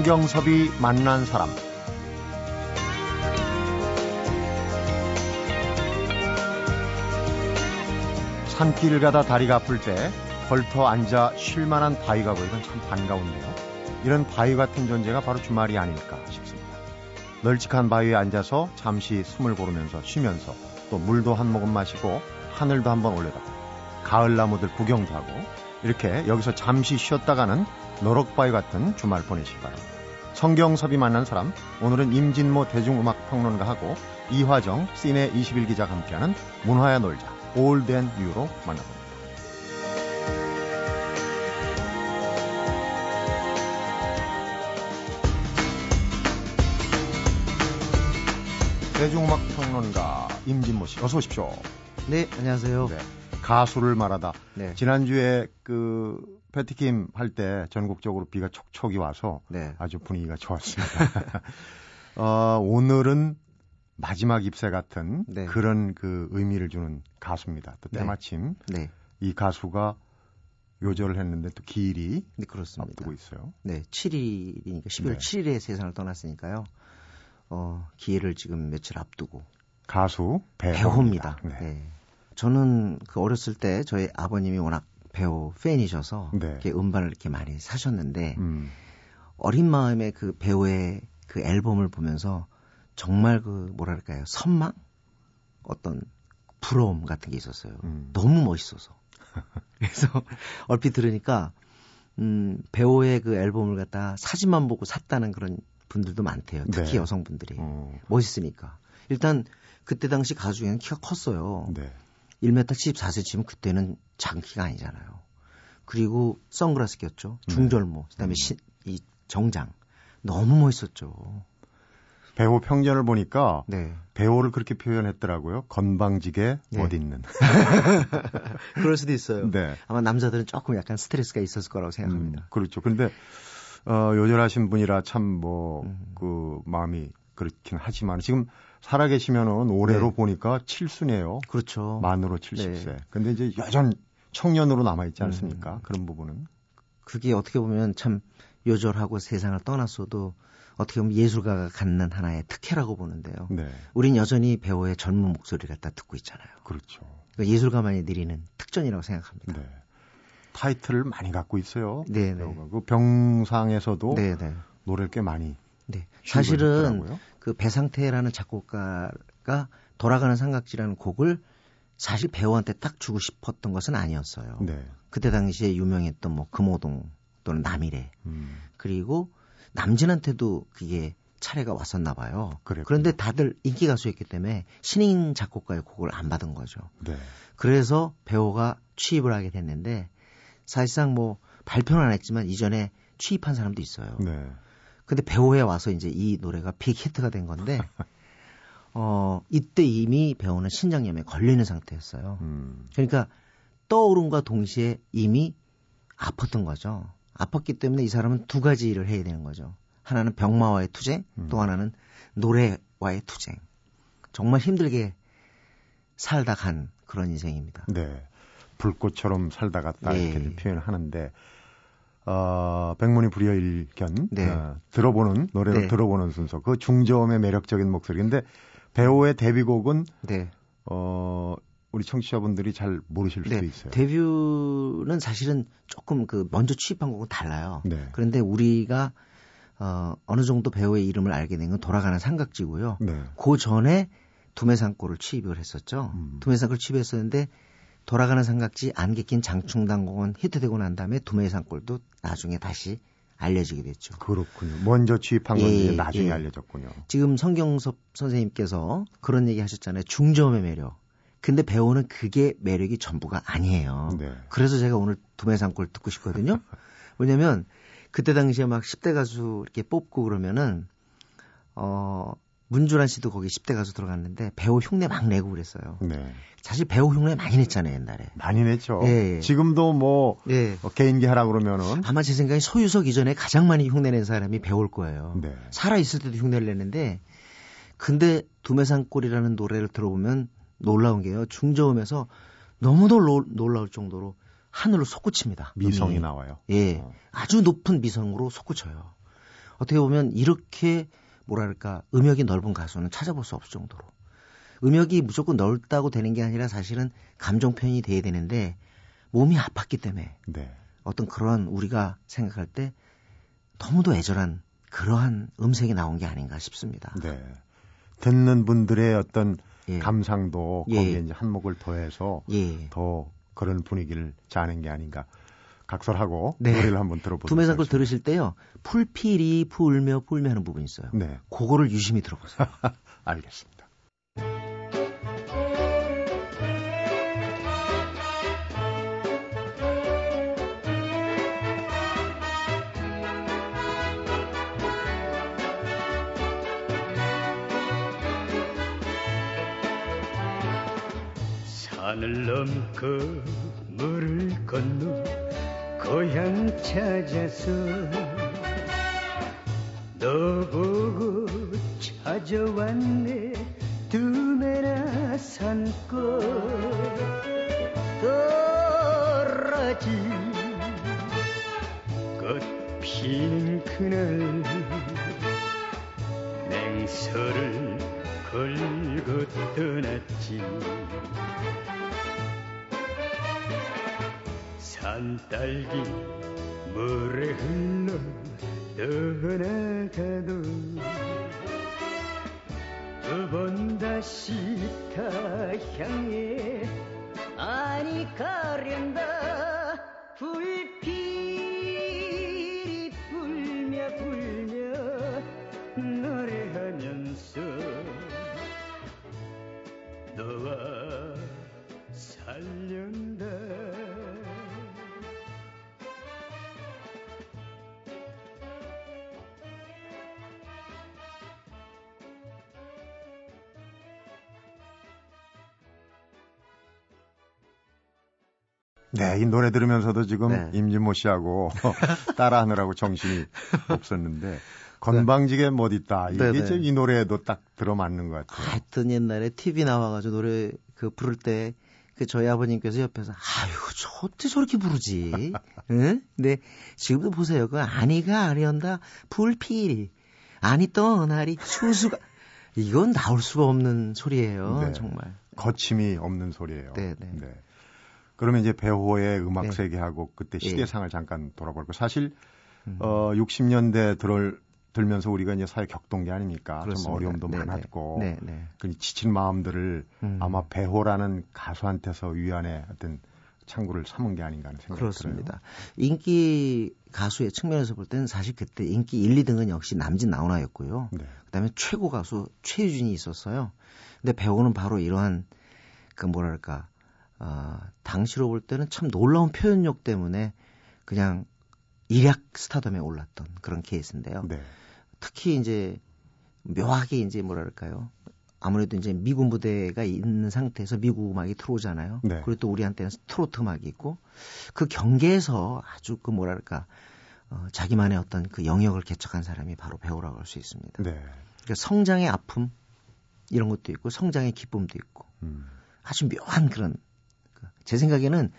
성경섭이 만난 사람 산길 가다 다리가 아플 때 걸터 앉아 쉴 만한 바위가 보이면 참 반가운데요. 이런 바위 같은 존재가 바로 주말이 아닐까 싶습니다. 널찍한 바위에 앉아서 잠시 숨을 고르면서 쉬면서 또 물도 한 모금 마시고 하늘도 한번 올려다보고 가을 나무들 구경도 하고 이렇게 여기서 잠시 쉬었다가는 노럭바위 같은 주말 보내시기 바랍니다. 성경섭이 만난 사람 오늘은 임진모 대중음악평론가하고 이화정 시네 21기자가 함께하는 문화야 놀자 올덴 유로 만나봅니다. 대중음악 평론가 임진모 씨 어서 오십시오. 네, 안녕하세요. 네, 가수를 말하다. 네. 지난주에 그 패티킴 할 때 전국적으로 비가 촉촉이 와서 네. 아주 분위기가 좋았습니다. 어, 오늘은 마지막 입새 같은 네. 그런 그 의미를 주는 가수입니다. 또 네. 때마침 네. 이 가수가 요절을 했는데 또 기일이 네, 그렇습니다. 앞두고 있어요. 네, 7일이니까 12월 네. 7일에 세상을 떠났으니까요. 어, 기회를 지금 며칠 앞두고 가수 배우입니다. 네. 네. 저는 그 어렸을 때 저희 아버님이 워낙 배우 팬이셔서 네. 이렇게 음반을 이렇게 많이 사셨는데 음. 어린 마음에 그 배우의 그 앨범을 보면서 정말 그 뭐랄까요 선망 어떤 부러움 같은 게 있었어요. 음. 너무 멋있어서. 그래서 얼핏 들으니까 음, 배우의 그 앨범을 갖다 사진만 보고 샀다는 그런 분들도 많대요. 특히 네. 여성분들이. 어. 멋있으니까. 일단 그때 당시 가수 중에는 키가 컸어요. 네. 1m 74cm면 그때는 작은 키가 아니잖아요. 그리고 선글라스 꼈죠. 네. 중절모. 그다음에 음. 시, 이 정장. 너무 멋있었죠. 배우 평전을 보니까 네. 배우를 그렇게 표현했더라고요. 건방지게 네. 못 있는. 그럴 수도 있어요. 네. 아마 남자들은 조금 약간 스트레스가 있었을 거라고 생각합니다. 음, 그렇죠. 근데 어, 요절하신 분이라 참 뭐그 음. 마음이 그렇긴 하지만 지금 살아계시면은 올해로 네. 보니까 7순이에요. 그렇죠. 만으로 70세. 네. 근데 이제 여전 청년으로 남아 있지 않습니까? 음. 그런 부분은. 그게 어떻게 보면 참 요절하고 세상을 떠났어도 어떻게 보면 예술가가 갖는 하나의 특혜라고 보는데요. 네. 우린 여전히 배우의 젊은 목소리를 갖다 듣고 있잖아요. 그렇죠. 그러니까 예술가만이 누리는 특전이라고 생각합니다. 네. 타이틀을 많이 갖고 있어요. 네, 네. 그 병상에서도 네, 네. 노래를 꽤 많이. 네. 사실은 그 배상태라는 작곡가가 돌아가는 삼각지라는 곡을 사실 배우한테 딱 주고 싶었던 것은 아니었어요. 네. 그때 당시에 유명했던 뭐 금호동 또는 남이래 음. 그리고 남진한테도 그게 차례가 왔었나 봐요. 그랬군요. 그런데 다들 인기 가수였기 때문에 신인 작곡가의 곡을 안 받은 거죠. 네. 그래서 배우가 취입을 하게 됐는데 사실상 뭐 발표는 안 했지만 이전에 취입한 사람도 있어요. 네. 근데 배우에 와서 이제 이 노래가 빅 히트가 된 건데 어 이때 이미 배우는 신장염에 걸리는 상태였어요. 음. 그러니까 떠오름과 동시에 이미 아팠던 거죠. 아팠기 때문에 이 사람은 두 가지 일을 해야 되는 거죠. 하나는 병마와의 투쟁, 음. 또 하나는 노래와의 투쟁. 정말 힘들게 살다 간 그런 인생입니다. 네. 불꽃처럼 살다 갔다 예. 이렇게 표현을 하는데 어, 백문이 불여일견 네. 어, 들어보는 노래를 네. 들어보는 순서 그 중저음의 매력적인 목소리인데 배우의 데뷔곡은 네. 어, 우리 청취자분들이 잘 모르실 수도 네. 있어요. 데뷔는 사실은 조금 그 먼저 취입한 곡은 달라요. 네. 그런데 우리가 어, 어느 정도 배우의 이름을 알게 된 건 돌아가는 삼각지고요. 네. 그 전에 두메산골을 취입을 했었죠. 음. 두메산골 취입했었는데 돌아가는 삼각지 안개 낀 장충당공은 히트되고 난 다음에 두메산골도 나중에 다시 알려지게 됐죠. 그렇군요. 먼저 취입한 건 예, 나중에 예. 알려졌군요. 지금 성경섭 선생님께서 그런 얘기 하셨잖아요. 중저음의 매력. 근데 배우는 그게 매력이 전부가 아니에요. 네. 그래서 제가 오늘 두메산골 듣고 싶거든요. 왜냐면 그때 당시에 막 10대 가수 이렇게 뽑고 그러면은 어 문주란 씨도 거기 10대 가수 들어갔는데 배우 흉내 막 내고 그랬어요. 네. 사실 배우 흉내 많이 냈잖아요, 옛날에. 많이 냈죠. 예, 예. 지금도 뭐 예. 어, 개인기 하라 그러면은 아마 제 생각에 소유석 이전에 가장 많이 흉내 낸 사람이 배우일 거예요. 네. 살아 있을 때도 흉내를 냈는데 근데 두메산골이라는 노래를 들어보면 놀라운 게요. 중저음에서 너무도 놀라울 정도로 하늘로 솟구칩니다. 미성이 음이. 나와요. 예. 어. 아주 높은 미성으로 솟구쳐요. 어떻게 보면 이렇게 뭐랄까 음역이 넓은 가수는 찾아볼 수 없을 정도로 음역이 무조건 넓다고 되는 게 아니라 사실은 감정 표현이 돼야 되는데 몸이 아팠기 때문에 네. 어떤 그런 우리가 생각할 때 너무도 애절한 그러한 음색이 나온 게 아닌가 싶습니다. 네. 듣는 분들의 어떤 예. 감상도 예. 거기에 이제 한몫을 더해서 예. 더 그런 분위기를 짜는 게 아닌가. 각설하고 네. 노래를 한번 들어보도록 두메상 걸 들으실 때요. 풀필이 풀며 풀며 하는 부분이 있어요. 네. 그거를 유심히 들어보세요. 알겠습니다. 산을 넘고 물을 건너 고향 찾아서 너 보고 찾아왔네. 두메나 산꽃 떨어지 꽃 피는 그날 냉서를 걸고 떠났지 산딸기 물에 흘러 떠나가도. 두 번 다시 타향해 아니 가련다. 불 네, 이 노래 들으면서도 지금 네. 임진모 씨하고 따라하느라고 정신이 없었는데 건방지게 못 있다. 이게 네, 네. 이 노래에도 딱 들어맞는 것 같아요. 하여튼 옛날에 TV 나와가지고 노래 그 부를 때 그 저희 아버님께서 옆에서 아유 저 어떻게 저렇게 부르지? 응? 근데 지금도 보세요. 그 아니가 아니한다 불필이 아니 떠나리 추수가 이건 나올 수가 없는 소리예요. 네. 정말 거침이 없는 소리예요. 네, 네. 네. 그러면 이제 배호의 음악 네. 세계하고 그때 예. 시대상을 네. 잠깐 돌아볼고 사실 음. 어 60년대 들을 들면서 우리가 이제 사회 격동기 아닙니까? 그렇습니다. 좀 어려움도 네네. 많았고 네, 네. 그 지친 마음들을 음. 아마 배호라는 가수한테서 위안의 어떤 창구를 삼은 게 아닌가 하는 생각이 그렇습니다. 들어요. 인기 가수의 측면에서 볼 때는 사실 그때 인기 1, 2등은 역시 남진 나훈아였고요. 네. 그다음에 최고 가수 최유진이 있었어요. 근데 배우는 바로 이러한 그 뭐랄까 어, 당시로 볼 때는 참 놀라운 표현력 때문에 그냥 일약 스타덤에 올랐던 그런 케이스인데요. 네. 특히 이제 묘하게 이제 뭐랄까요. 아무래도 이제 미군 부대가 있는 상태에서 미국 음악이 들어오잖아요. 네. 그리고 또 우리한테는 트로트 음악이 있고 그 경계에서 아주 그 뭐랄까 어, 자기만의 어떤 그 영역을 개척한 사람이 바로 배우라고 할 수 있습니다. 네. 그러니까 성장의 아픔 이런 것도 있고 성장의 기쁨도 있고 음. 아주 묘한 그런 제 생각에는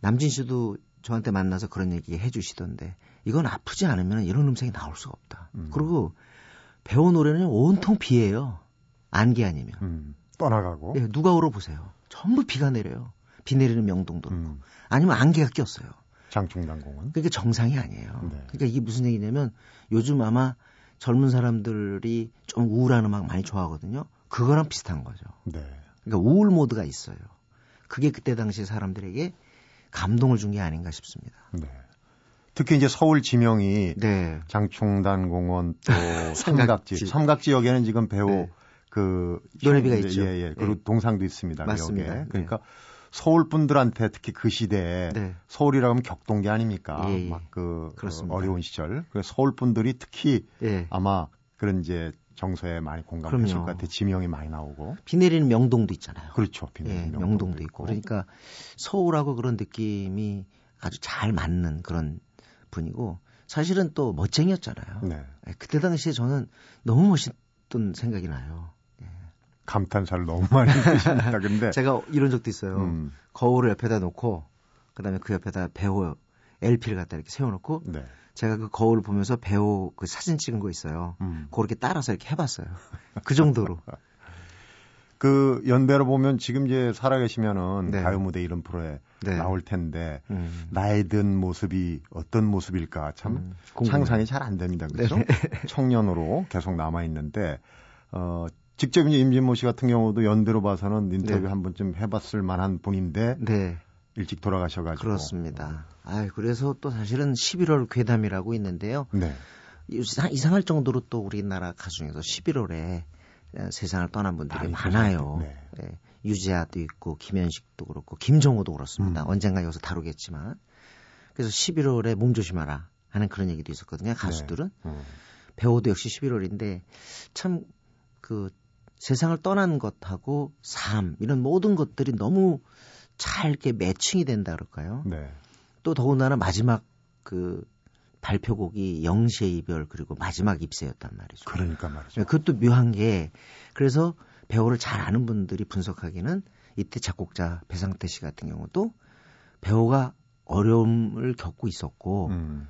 남진 씨도 저한테 만나서 그런 얘기 해 주시던데 이건 아프지 않으면 이런 음색이 나올 수가 없다. 음. 그리고 배우 노래는 온통 비예요. 안개 아니면. 음. 떠나가고. 예, 누가 울어보세요. 전부 비가 내려요. 비 내리는 명동도 음. 아니면 안개가 꼈어요. 장충단공은. 그게 정상이 아니에요. 네. 그러니까 이게 무슨 얘기냐면 요즘 아마 젊은 사람들이 좀 우울한 음악 많이 좋아하거든요. 그거랑 비슷한 거죠. 네. 그러니까 우울 모드가 있어요. 그게 그때 당시 사람들에게 감동을 준 게 아닌가 싶습니다. 네. 특히 이제 서울 지명이 네. 장충단 공원 또 삼각지 삼각지 역에는 지금 배우 네. 그 노래비가 있죠. 예, 예. 그리고 네. 동상도 있습니다. 맞습니다. 여기에. 그러니까 네. 서울 분들한테 특히 그 시대에 네. 서울이라고 하면 격동기 아닙니까? 예, 예. 막그 그 어려운 시절. 그 서울 분들이 특히 예. 아마 그런 이제 정서에 많이 공감했을 것 같아요. 지명이 많이 나오고. 비 내리는 명동도 있잖아요. 그렇죠. 비 내리는 예, 명동도, 명동도 있고. 그러니까 서울하고 그런 느낌이 아주 잘 맞는 그런 분이고 사실은 또 멋쟁이였잖아요. 네. 예, 그때 당시에 저는 너무 멋있던 생각이 나요. 예. 감탄사를 너무 많이 해주십니다. 근데 제가 이런 적도 있어요. 음. 거울을 옆에다 놓고 그다음에 그 옆에다 배우 LP를 갖다 이렇게 세워놓고 네. 제가 그 거울을 보면서 배우 그 사진 찍은 거 있어요. 음. 그렇게 따라서 이렇게 해봤어요. 그 정도로. 그 연배로 보면 지금 이제 살아계시면은 네. 가요 무대 이런 프로에 네. 나올 텐데 음. 나이 든 모습이 어떤 모습일까 참 음, 상상이 잘 안 됩니다. 그렇죠? 네. 청년으로 계속 남아 있는데 어 직접 이제 임진모 씨 같은 경우도 연배로 봐서는 인터뷰 네. 한 번쯤 해봤을 만한 분인데 네. 일찍 돌아가셔가지고 그렇습니다. 아 그래서 또 사실은 11월 괴담이라고 있는데요. 네. 이상 할 정도로 또 우리나라 가수 중에서 11월에 세상을 떠난 분들이 많아요. 네. 네. 유재하도 있고 김현식도 그렇고 김정호도 그렇습니다. 음. 언젠가 여기서 다루겠지만 그래서 11월에 몸 조심하라 하는 그런 얘기도 있었거든요. 가수들은 네. 음. 배우도 역시 11월인데 참 그 세상을 떠난 것하고 삶 이런 모든 것들이 너무 잘 이렇게 매칭이 된다 그럴까요? 네. 또 더군다나 마지막 그 발표곡이 영시의 이별 그리고 마지막 입세였단 말이죠. 그러니까 말이죠. 그것도 묘한 게 그래서 배우를 잘 아는 분들이 분석하기는 이때 작곡자 배상태 씨 같은 경우도 배우가 어려움을 겪고 있었고 음.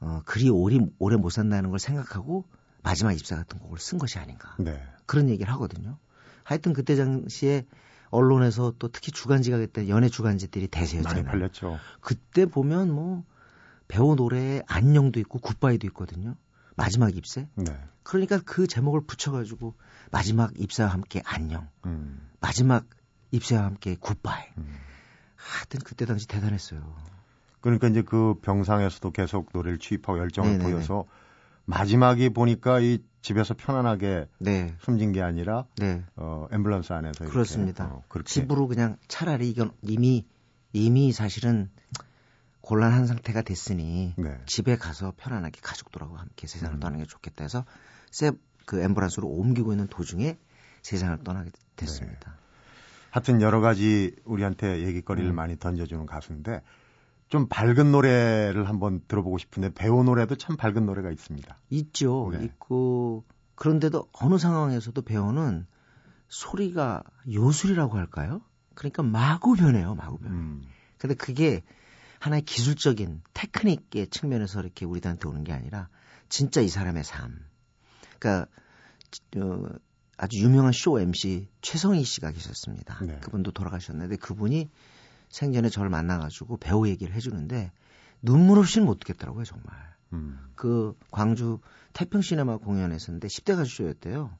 어, 그리 오래, 오래 못 산다는 걸 생각하고 마지막 입사 같은 곡을 쓴 것이 아닌가 네. 그런 얘기를 하거든요. 하여튼 그때 당시에 언론에서 또 특히 주간지가 그때 연예 주간지들이 대세였잖아요. 많이 팔렸죠. 그때 보면 뭐 배우 노래에 안녕도 있고 굿바이도 있거든요. 마지막 입세. 네. 그러니까 그 제목을 붙여가지고 마지막 입사와 함께 안녕. 음. 마지막 입사와 함께 굿바이. 음. 하여튼 그때 당시 대단했어요. 그러니까 이제 그 병상에서도 계속 노래를 취입하고 열정을 네네네. 보여서 마지막에 보니까 이 집에서 편안하게 네. 숨진 게 아니라 네. 어 앰뷸런스 안에서 그렇습니다. 어, 집으로 그냥 차라리 이건 이미 이미 사실은 곤란한 상태가 됐으니 네. 집에 가서 편안하게 가족들하고 함께 세상을 음. 떠나는 게 좋겠다 해서 셉그 앰뷸런스로 옮기고 있는 도중에 세상을 떠나게 됐습니다. 네. 하여튼 여러 가지 우리한테 얘기거리를 음. 많이 던져주는 가수인데 좀 밝은 노래를 한번 들어보고 싶은데 배우 노래도 참 밝은 노래가 있습니다. 있죠. 네. 있고 그런데도 어느 상황에서도 배우는 소리가 요술이라고 할까요? 그러니까 마구 변해요, 마구 변해. 음. 근데 그게 하나의 기술적인 테크닉의 측면에서 이렇게 우리들한테 오는 게 아니라 진짜 이 사람의 삶. 그러니까 어, 아주 유명한 쇼 MC 최성희 씨가 계셨습니다. 네. 그분도 돌아가셨는데 그분이 생전에 저를 만나가지고 배우 얘기를 해주는데 눈물 없이는 못 듣겠더라고요 정말. 음. 그 광주 태평 시네마 공연에서인데 10대 가수 쇼였대요.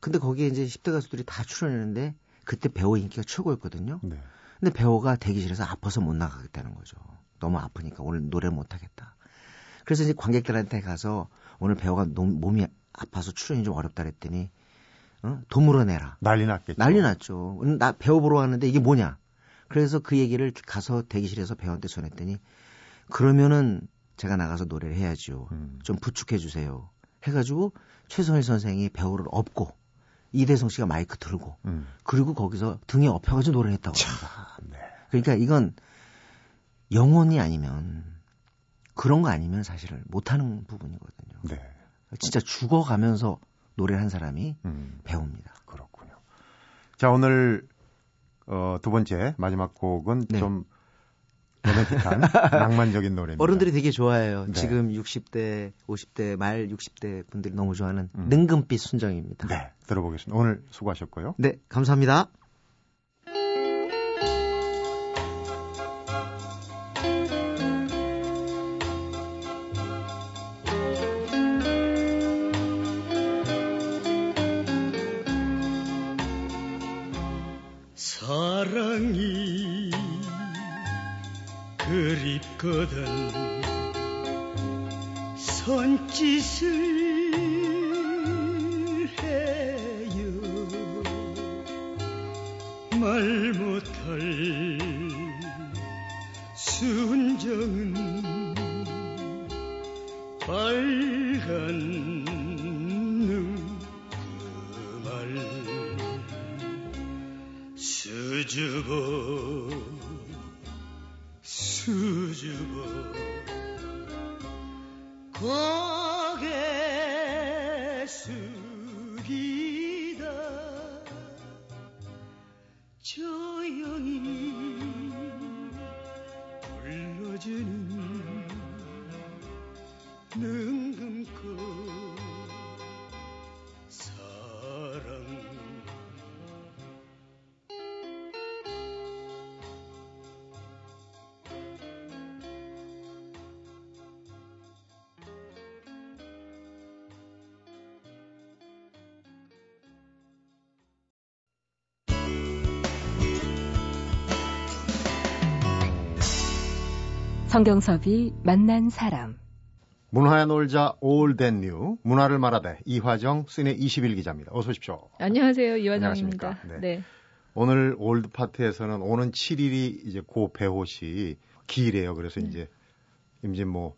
근데 거기에 이제 10대 가수들이 다 출연했는데 그때 배우 인기가 최고였거든요. 네. 근데 배우가 대기실에서 아파서 못 나가겠다는 거죠. 너무 아프니까 오늘 노래를 못 하겠다. 그래서 이제 관객들한테 가서 오늘 배우가 몸이 아파서 출연이 좀 어렵다 그랬더니 어? 돈 물어내라. 난리 났겠죠. 난리 났죠. 나 배우 보러 왔는데 이게 뭐냐. 그래서 그 얘기를 가서 대기실에서 배우한테 전했더니 그러면은 제가 나가서 노래를 해야죠. 음. 좀 부축해 주세요. 해가지고 최성일 선생이 배우를 업고 이대성 씨가 마이크 들고 음. 그리고 거기서 등에 업혀가지고 노래를 했다고 합니다. 네. 그러니까 이건 영혼이 아니면 그런 거 아니면 사실은 못하는 부분이거든요. 네. 진짜 죽어가면서 노래를 한 사람이 음. 배우입니다. 그렇군요. 자 오늘 어, 두 번째 마지막 곡은 네. 좀 로맨틱한 낭만적인 노래입니다. 어른들이 되게 좋아해요. 네. 지금 60대, 50대, 말 60대 분들이 너무 좋아하는 음. 능금빛 순정입니다. 네, 들어보겠습니다. 오늘 수고하셨고요. 네, 감사합니다. 수줍어 성경섭이 만난 사람. 문화야 놀자 Old and New 문화를 말하다 이화정 시네 21 기자입니다. 어서 오십시오. 안녕하세요. 이화정입니다. 네. 네. 오늘 Old 파트에서는 오는 7일이 이제 고 배호 씨 기일이에요. 그래서 네. 이제 임진모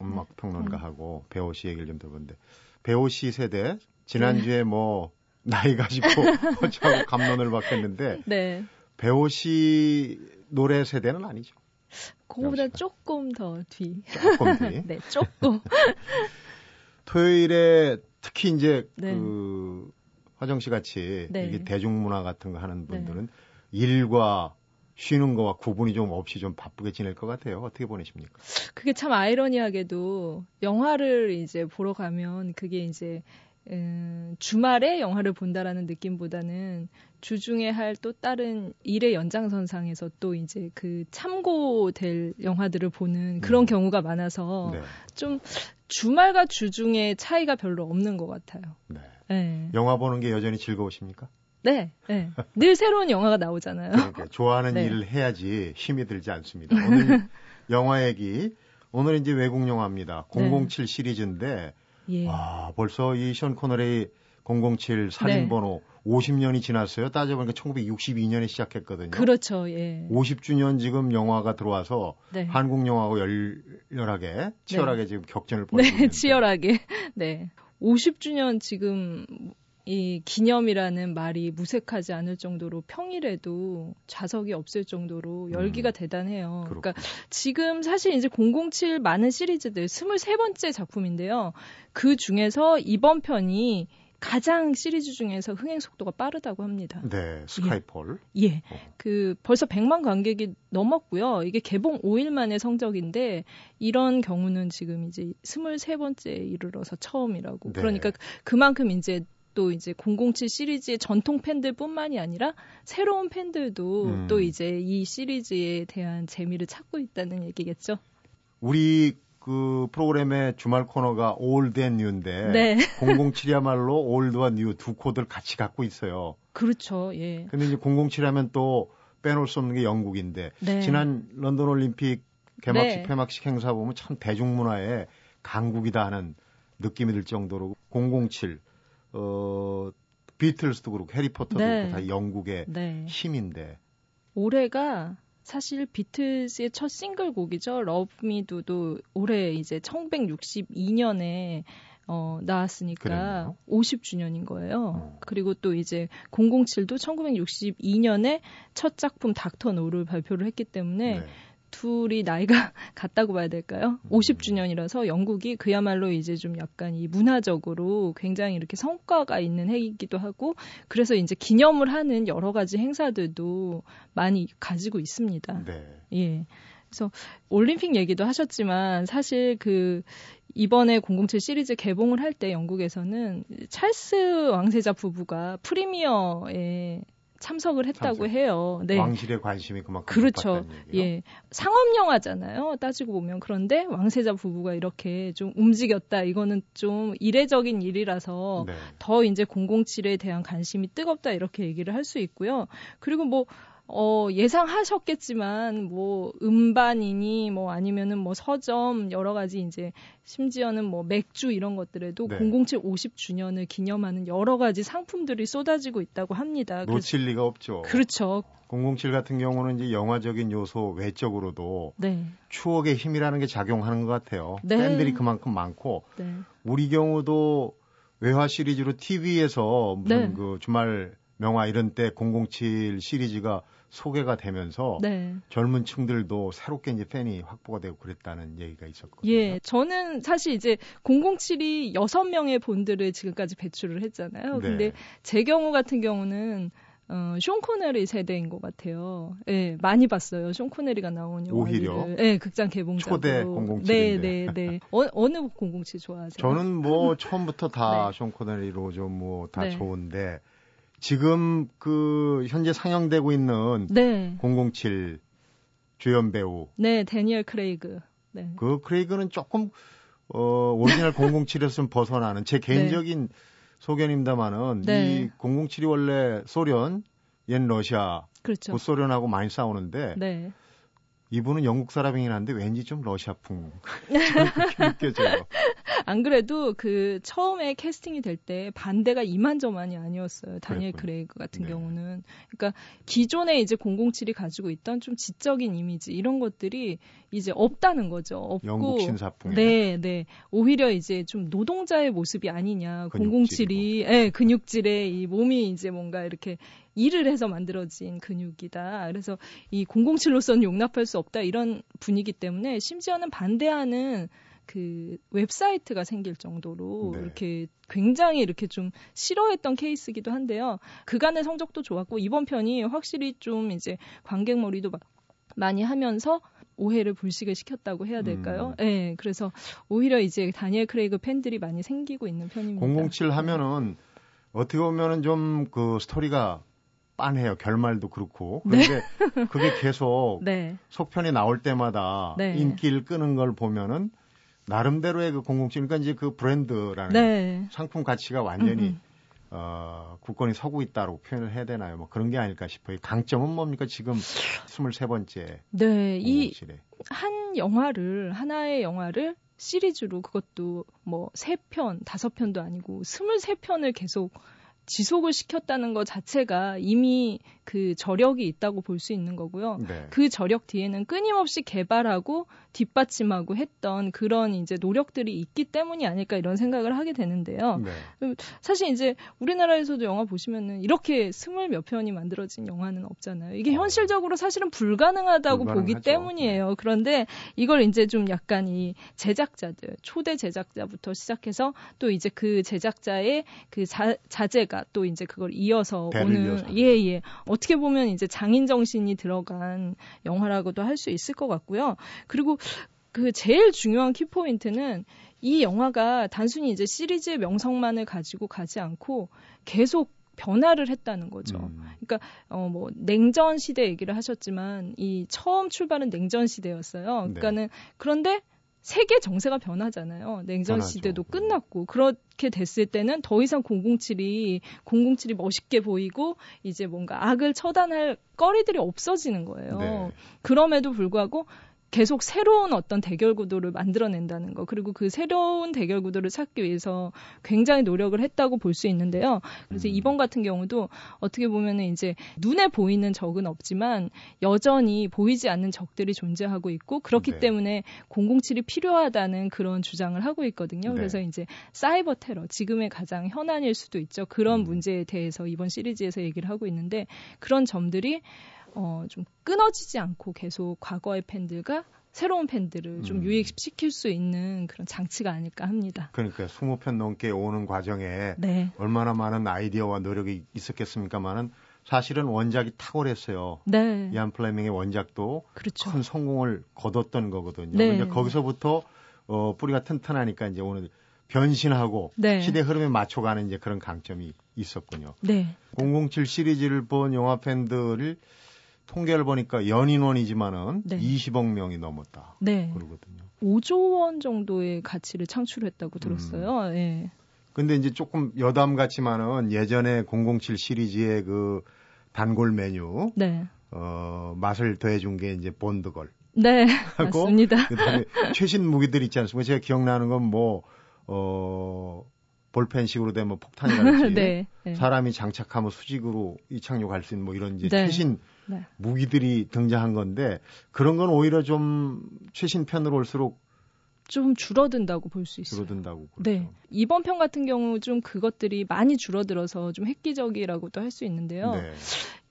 음악 평론가하고 배호 씨 얘기를 좀 들어보는데 배호 씨 세대 지난주에 네. 뭐 나이 가지고 어쩌고 갑론을박했는데 네. 배호 씨 노래 세대는 아니죠. 그거보다 조금 더 뒤. 조금 뒤. 네, 조금. 토요일에 특히 이제 네. 그 화정 씨 같이 네. 이게 대중문화 같은 거 하는 네. 분들은 네. 일과 쉬는 거와 구분이 좀 없이 좀 바쁘게 지낼 것 같아요. 어떻게 보내십니까? 그게 참 아이러니하게도 영화를 이제 보러 가면 그게 이제 음, 주말에 영화를 본다라는 느낌보다는 주중에 할 또 다른 일의 연장선상에서 또 이제 그 참고될 영화들을 보는 그런 음. 경우가 많아서 네. 좀 주말과 주중에 차이가 별로 없는 것 같아요. 네. 네. 영화 보는 게 여전히 즐거우십니까? 네, 네. 늘 새로운 영화가 나오잖아요. 그러니까 좋아하는 네. 일을 해야지 힘이 들지 않습니다. 오늘 영화 얘기, 오늘 이제 외국 영화입니다. 007 시리즈인데 예. 아, 벌써 이 션 코너의 007 살인번호 네. 50년이 지났어요. 따져보니까 1962년에 시작했거든요. 그렇죠. 예. 50주년 지금 영화가 들어와서 네. 한국 영화하고 열렬하게 치열하게 네. 지금 격전을 벌이고 네, 있는데. 치열하게. 네. 50주년 지금 이 기념이라는 말이 무색하지 않을 정도로 평일에도 좌석이 없을 정도로 열기가 음, 대단해요. 그렇구나. 그러니까 지금 사실 이제 007 많은 시리즈들 23번째 작품인데요. 그 중에서 이번 편이 가장 시리즈 중에서 흥행 속도가 빠르다고 합니다. 네, 스카이폴. 예. 예. 어. 그 벌써 100만 관객이 넘었고요. 이게 개봉 5일 만의 성적인데 이런 경우는 지금 이제 23번째에 이르러서 처음이라고. 네. 그러니까 그만큼 이제 또 이제 007 시리즈의 전통 팬들뿐만이 아니라 새로운 팬들도 음. 또 이제 이 시리즈에 대한 재미를 찾고 있다는 얘기겠죠. 우리 그 프로그램의 주말 코너가 Old and New인데 네. 007이야말로 Old와 New 두 코드를 같이 갖고 있어요. 그렇죠. 예. 근데 이제 007 하면 또 빼놓을 수 없는 게 영국인데 네. 지난 런던 올림픽 개막식 네. 폐막식 행사 보면 참 대중문화의 강국이다 하는 느낌이 들 정도로 007 어, 비틀스도 그렇고 해리포터도 네. 그렇고 다 영국의 네. 힘인데 올해가 사실 비틀스의 첫 싱글 곡이죠. Love Me Do도 올해 이제 1962년에 어, 나왔으니까 그랬나요? 50주년인 거예요. 어. 그리고 또 이제 007도 1962년에 첫 작품 Dr. No를 발표를 했기 때문에 네. 둘이 나이가 같다고 봐야 될까요? 50주년이라서 음. 영국이 그야말로 이제 좀 약간 이 문화적으로 굉장히 이렇게 성과가 있는 해이기도 하고 그래서 이제 기념을 하는 여러 가지 행사들도 많이 가지고 있습니다. 네. 예. 그래서 올림픽 얘기도 하셨지만 사실 그 이번에 007 시리즈 개봉을 할 때 영국에서는 찰스 왕세자 부부가 프리미어에 참석을 했다고 참석. 해요. 네. 왕실의 관심이 그만큼 그렇죠. 예. 상업 영화잖아요. 따지고 보면 그런데 왕세자 부부가 이렇게 좀 움직였다. 이거는 좀 이례적인 일이라서 네. 더 이제 007에 대한 관심이 뜨겁다 이렇게 얘기를 할 수 있고요. 그리고 뭐 어, 예상하셨겠지만, 뭐, 음반이니, 뭐, 아니면은 뭐, 서점, 여러 가지 이제, 심지어는 뭐, 맥주 이런 것들에도 네. 007 50주년을 기념하는 여러 가지 상품들이 쏟아지고 있다고 합니다. 놓칠 리가 없죠. 그렇죠. 007 같은 경우는 이제 영화적인 요소 외적으로도 네. 추억의 힘이라는 게 작용하는 것 같아요. 네. 팬들이 그만큼 많고, 네. 우리 경우도 외화 시리즈로 TV에서 무슨 네. 그 주말 명화 이런 때 007 시리즈가 소개가 되면서 네. 젊은 층들도 새롭게 이제 팬이 확보가 되고 그랬다는 얘기가 있었거든요. 예, 저는 사실 이제 007이 6명의 본들을 지금까지 배출을 했잖아요. 네. 근데 제 경우 같은 경우는 어, 쇼 코네리 세대인 것 같아요. 예, 많이 봤어요. 쇼 코네리가 나온 영화를. 오히려. 예, 극장 개봉작. 초대 007. 네, 네, 네. 어, 어느 007 좋아하세요? 저는 뭐 처음부터 다 숀 네. 코네리로 좀 뭐다 네. 좋은데 지금 그 현재 상영되고 있는 네. 007 주연 배우 네, 대니얼 크레이그. 네. 그 크레이그는 조금 어 오리지널 007에서 좀 벗어나는 제 개인적인 네. 소견입니다만은 네. 이 007이 원래 소련, 옛 러시아, 그렇죠. 소련하고 많이 싸우는데 네. 이분은 영국 사람이긴 한데 왠지 좀 러시아풍 느껴져요. 안 그래도 그 처음에 캐스팅이 될 때 반대가 이만저만이 아니었어요. 다니엘 크레이그 같은 네. 경우는. 그러니까 기존에 이제 007이 가지고 있던 좀 지적인 이미지 이런 것들이 이제 없다는 거죠. 없고 영국 신사풍. 네, 네. 오히려 이제 좀 노동자의 모습이 아니냐. 근육질이고. 007이 예, 네, 근육질에 이 몸이 이제 뭔가 이렇게 일을 해서 만들어진 근육이다. 그래서 이 007로서는 용납할 수 없다 이런 분위기 때문에 심지어는 반대하는 그 웹사이트가 생길 정도로 네. 이렇게 굉장히 이렇게 좀 싫어했던 케이스기도 한데요. 그간의 성적도 좋았고 이번 편이 확실히 좀 이제 관객몰이도 많이 하면서 오해를 불식을 시켰다고 해야 될까요? 음. 네, 그래서 오히려 이제 다니엘 크레이그 팬들이 많이 생기고 있는 편입니다. 007 하면은 어떻게 보면은 좀 그 스토리가 빤해요. 결말도 그렇고. 네. 그런데 네. 그게 계속 네. 속편이 나올 때마다 네. 인기를 끄는 걸 보면은 나름대로의 그 007, 그러니까 이제 그 브랜드라는 네. 상품 가치가 완전히 음음. 어, 국권이 서고 있다고 표현을 해야 되나요? 뭐 그런 게 아닐까 싶어요. 강점은 뭡니까? 지금 23번째. 네, 이 한 영화를 하나의 영화를 시리즈로 그것도 뭐세 편, 다섯 편도 아니고 23편을 계속 지속을 시켰다는 것 자체가 이미 그 저력이 있다고 볼 수 있는 거고요. 네. 그 저력 뒤에는 끊임없이 개발하고 뒷받침하고 했던 그런 이제 노력들이 있기 때문이 아닐까 이런 생각을 하게 되는데요. 네. 사실 이제 우리나라에서도 영화 보시면은 이렇게 스물 몇 편이 만들어진 영화는 없잖아요. 이게 어. 현실적으로 사실은 불가능하다고 보기 때문이에요. 네. 그런데 이걸 이제 좀 약간 이 제작자들, 초대 제작자부터 시작해서 또 이제 그 제작자의 그 자, 자제가 또 이제 그걸 이어서 오는 예예 예. 어떻게 보면 이제 장인 정신이 들어간 영화라고도 할 수 있을 것 같고요. 그리고 그 제일 중요한 키포인트는 이 영화가 단순히 이제 시리즈의 명성만을 가지고 가지 않고 계속 변화를 했다는 거죠. 음. 그러니까 어 뭐 냉전 시대 얘기를 하셨지만 이 처음 출발은 냉전 시대였어요. 네. 그러니까는 네. 그런데 세계 정세가 변하잖아요. 냉전 변하죠. 시대도 끝났고 그렇게 됐을 때는 더 이상 007이 007이 멋있게 보이고 이제 뭔가 악을 처단할 거리들이 없어지는 거예요. 네. 그럼에도 불구하고 계속 새로운 어떤 대결 구도를 만들어낸다는 거 그리고 그 새로운 대결 구도를 찾기 위해서 굉장히 노력을 했다고 볼 수 있는데요. 그래서 음. 이번 같은 경우도 어떻게 보면은 이제 눈에 보이는 적은 없지만 여전히 보이지 않는 적들이 존재하고 있고 그렇기 네. 때문에 007이 필요하다는 그런 주장을 하고 있거든요. 네. 그래서 이제 사이버 테러 지금의 가장 현안일 수도 있죠. 그런 음. 문제에 대해서 이번 시리즈에서 얘기를 하고 있는데 그런 점들이 어, 좀 끊어지지 않고 계속 과거의 팬들과 새로운 팬들을 좀 음. 유입시킬 수 있는 그런 장치가 아닐까 합니다. 그러니까 20편 넘게 오는 과정에 네. 얼마나 많은 아이디어와 노력이 있었겠습니까만은 사실은 원작이 탁월했어요. 네. 이안 플레밍의 원작도 그렇죠. 큰 성공을 거뒀던 거거든요. 네. 근데 거기서부터 어, 뿌리가 튼튼하니까 이제 오늘 변신하고 네. 시대 흐름에 맞춰가는 이제 그런 강점이 있었군요. 네. 007 시리즈를 본 영화 팬들을 통계를 보니까 연인원이지만은 네. 20억 명이 넘었다. 네. 그러거든요. 5조 원 정도의 가치를 창출했다고 들었어요. 음. 예. 근데 이제 조금 여담 같지만은 예전에 007 시리즈의 그 단골 메뉴 네. 어, 맛을 더해준 게 이제 본드걸. 네. 하고 맞습니다. 그다음에 최신 무기들 있지 않습니까? 제가 기억나는 건 뭐 어, 볼펜식으로 되면 폭탄이라든지 네, 네. 사람이 장착하면 수직으로 이착륙할 수 있는 뭐 이런 이제 네. 최신 네. 무기들이 등장한 건데 그런 건 오히려 좀 최신 편으로 올수록 좀 줄어든다고 볼 수 있어요. 줄어든다고. 그렇죠. 네. 이번 편 같은 경우 좀 그것들이 많이 줄어들어서 좀 획기적이라고도 할 수 있는데요. 네.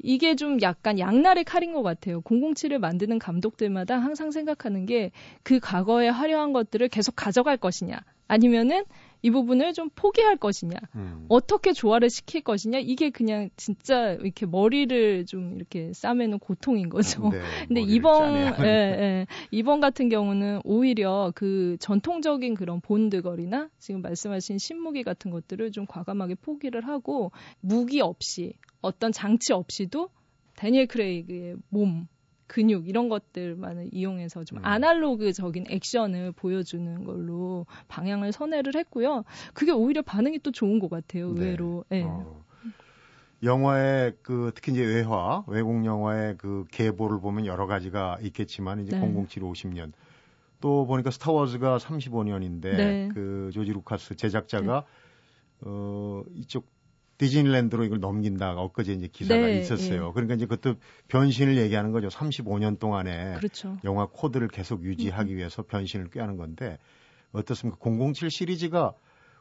이게 좀 약간 양날의 칼인 것 같아요. 007을 만드는 감독들마다 항상 생각하는 게 그 과거에 화려한 것들을 계속 가져갈 것이냐 아니면은 이 부분을 좀 포기할 것이냐, 음. 어떻게 조화를 시킬 것이냐, 이게 그냥 진짜 이렇게 머리를 좀 이렇게 싸매는 고통인 거죠. 네, 근데 이번, 예, 예, 이번 같은 경우는 오히려 그 전통적인 그런 본드거리나 지금 말씀하신 신무기 같은 것들을 좀 과감하게 포기를 하고 무기 없이 어떤 장치 없이도 데니엘 크레이그의 몸, 근육 이런 것들만을 이용해서 좀 음. 아날로그적인 액션을 보여주는 걸로 방향을 선회를 했고요. 그게 오히려 반응이 또 좋은 것 같아요. 네. 의외로. 네. 네. 어. 영화의 그 특히 이제 외화, 외국 영화의 그 계보를 보면 여러 가지가 있겠지만 이제 네. 007 50년 또 보니까 스타워즈가 35년인데 네. 그 조지 루카스 제작자가 네. 어 이쪽 디즈니랜드로 이걸 넘긴다. 엊그제 이제 기사가 네, 있었어요. 예. 그러니까 이제 그것도 변신을 얘기하는 거죠. 35년 동안에 그렇죠. 영화 코드를 계속 유지하기 음. 위해서 변신을 꾀하는 건데 어떻습니까? 007 시리즈가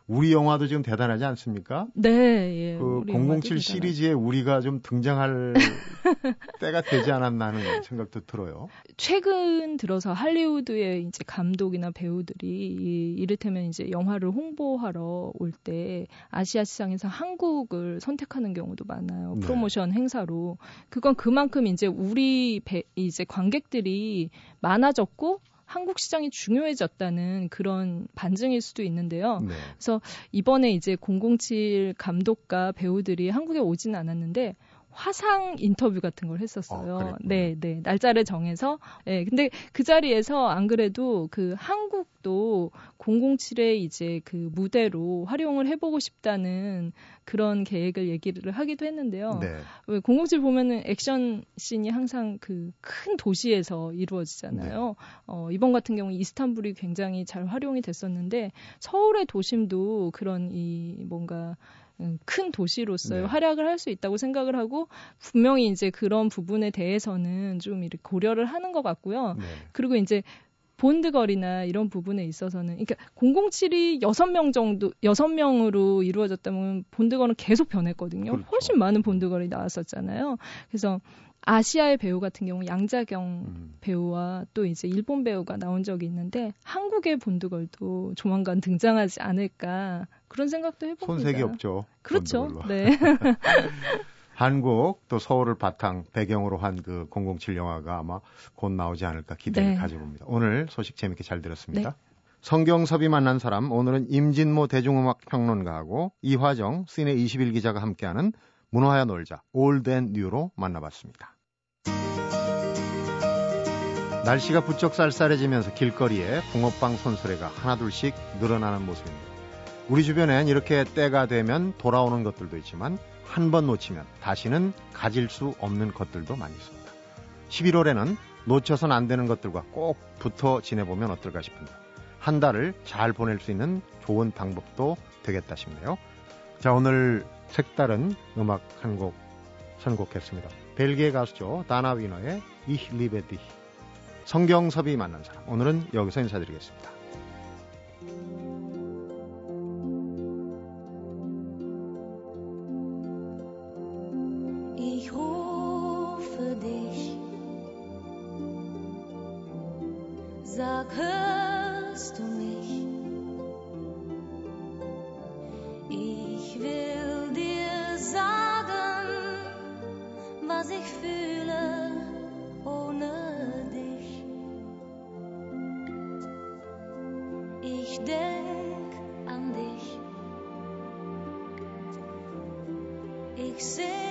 우리 영화도 지금 대단하지 않습니까? 네, 예. 그007 시리즈에 우리가 좀 등장할 때가 되지 않았나 하는 생각도 들어요. 최근 들어서 할리우드의 이제 감독이나 배우들이 이, 이를테면 이제 영화를 홍보하러 올 때 아시아 시장에서 한국을 선택하는 경우도 많아요. 네. 프로모션 행사로. 그건 그만큼 이제 우리 배, 이제 관객들이 많아졌고 한국 시장이 중요해졌다는 그런 반증일 수도 있는데요. 네. 그래서 이번에 이제 007 감독과 배우들이 한국에 오지는 않았는데 화상 인터뷰 같은 걸 했었어요. 어, 네, 네. 날짜를 정해서. 네, 근데 그 자리에서 안 그래도 그 한국도 007의 이제 그 무대로 활용을 해 보고 싶다는 그런 계획을 얘기를 하기도 했는데요. 네. 왜 007 보면은 액션 씬이 항상 그 큰 도시에서 이루어지잖아요. 네. 어, 이번 같은 경우 이스탄불이 굉장히 잘 활용이 됐었는데 서울의 도심도 그런 이 뭔가 음, 큰 도시로서의 네. 활약을 할 수 있다고 생각을 하고 분명히 이제 그런 부분에 대해서는 좀 이렇게 고려를 하는 것 같고요. 네. 그리고 이제 본드걸이나 이런 부분에 있어서는 그러니까 007이 6명 정도 6명으로 이루어졌다면 본드걸은 계속 변했거든요. 그렇죠. 훨씬 많은 본드걸이 나왔었잖아요. 그래서 아시아의 배우 같은 경우 양자경 음. 배우와 또 이제 일본 배우가 나온 적이 있는데 한국의 본드걸도 조만간 등장하지 않을까 그런 생각도 해봅니다. 손색이 없죠. 그렇죠. 본드걸로. 네. 한국 또 서울을 바탕 배경으로 한 그 007 영화가 아마 곧 나오지 않을까 기대를 네. 가져봅니다. 오늘 소식 재밌게 잘 들었습니다. 네. 성경섭이 만난 사람 오늘은 임진모 대중음악 평론가하고 이화정 시내 21 기자가 함께하는 문화야 놀자 Old New로 만나봤습니다. 날씨가 부쩍 쌀쌀해지면서 길거리에 붕어빵 손수레가 하나둘씩 늘어나는 모습입니다. 우리 주변엔 이렇게 때가 되면 돌아오는 것들도 있지만 한 번 놓치면 다시는 가질 수 없는 것들도 많이 있습니다. 11월에는 놓쳐선 안 되는 것들과 꼭 붙어 지내보면 어떨까 싶은데 한 달을 잘 보낼 수 있는 좋은 방법도 되겠다 싶네요. 자, 오늘 색다른 음악 한 곡 선곡했습니다. 벨기에 가수죠. 다나 위너의 liebe dich. 성경섭이 만난 사람. 오늘은 여기서 인사드리겠습니다. Denk aan dich. Ich sehe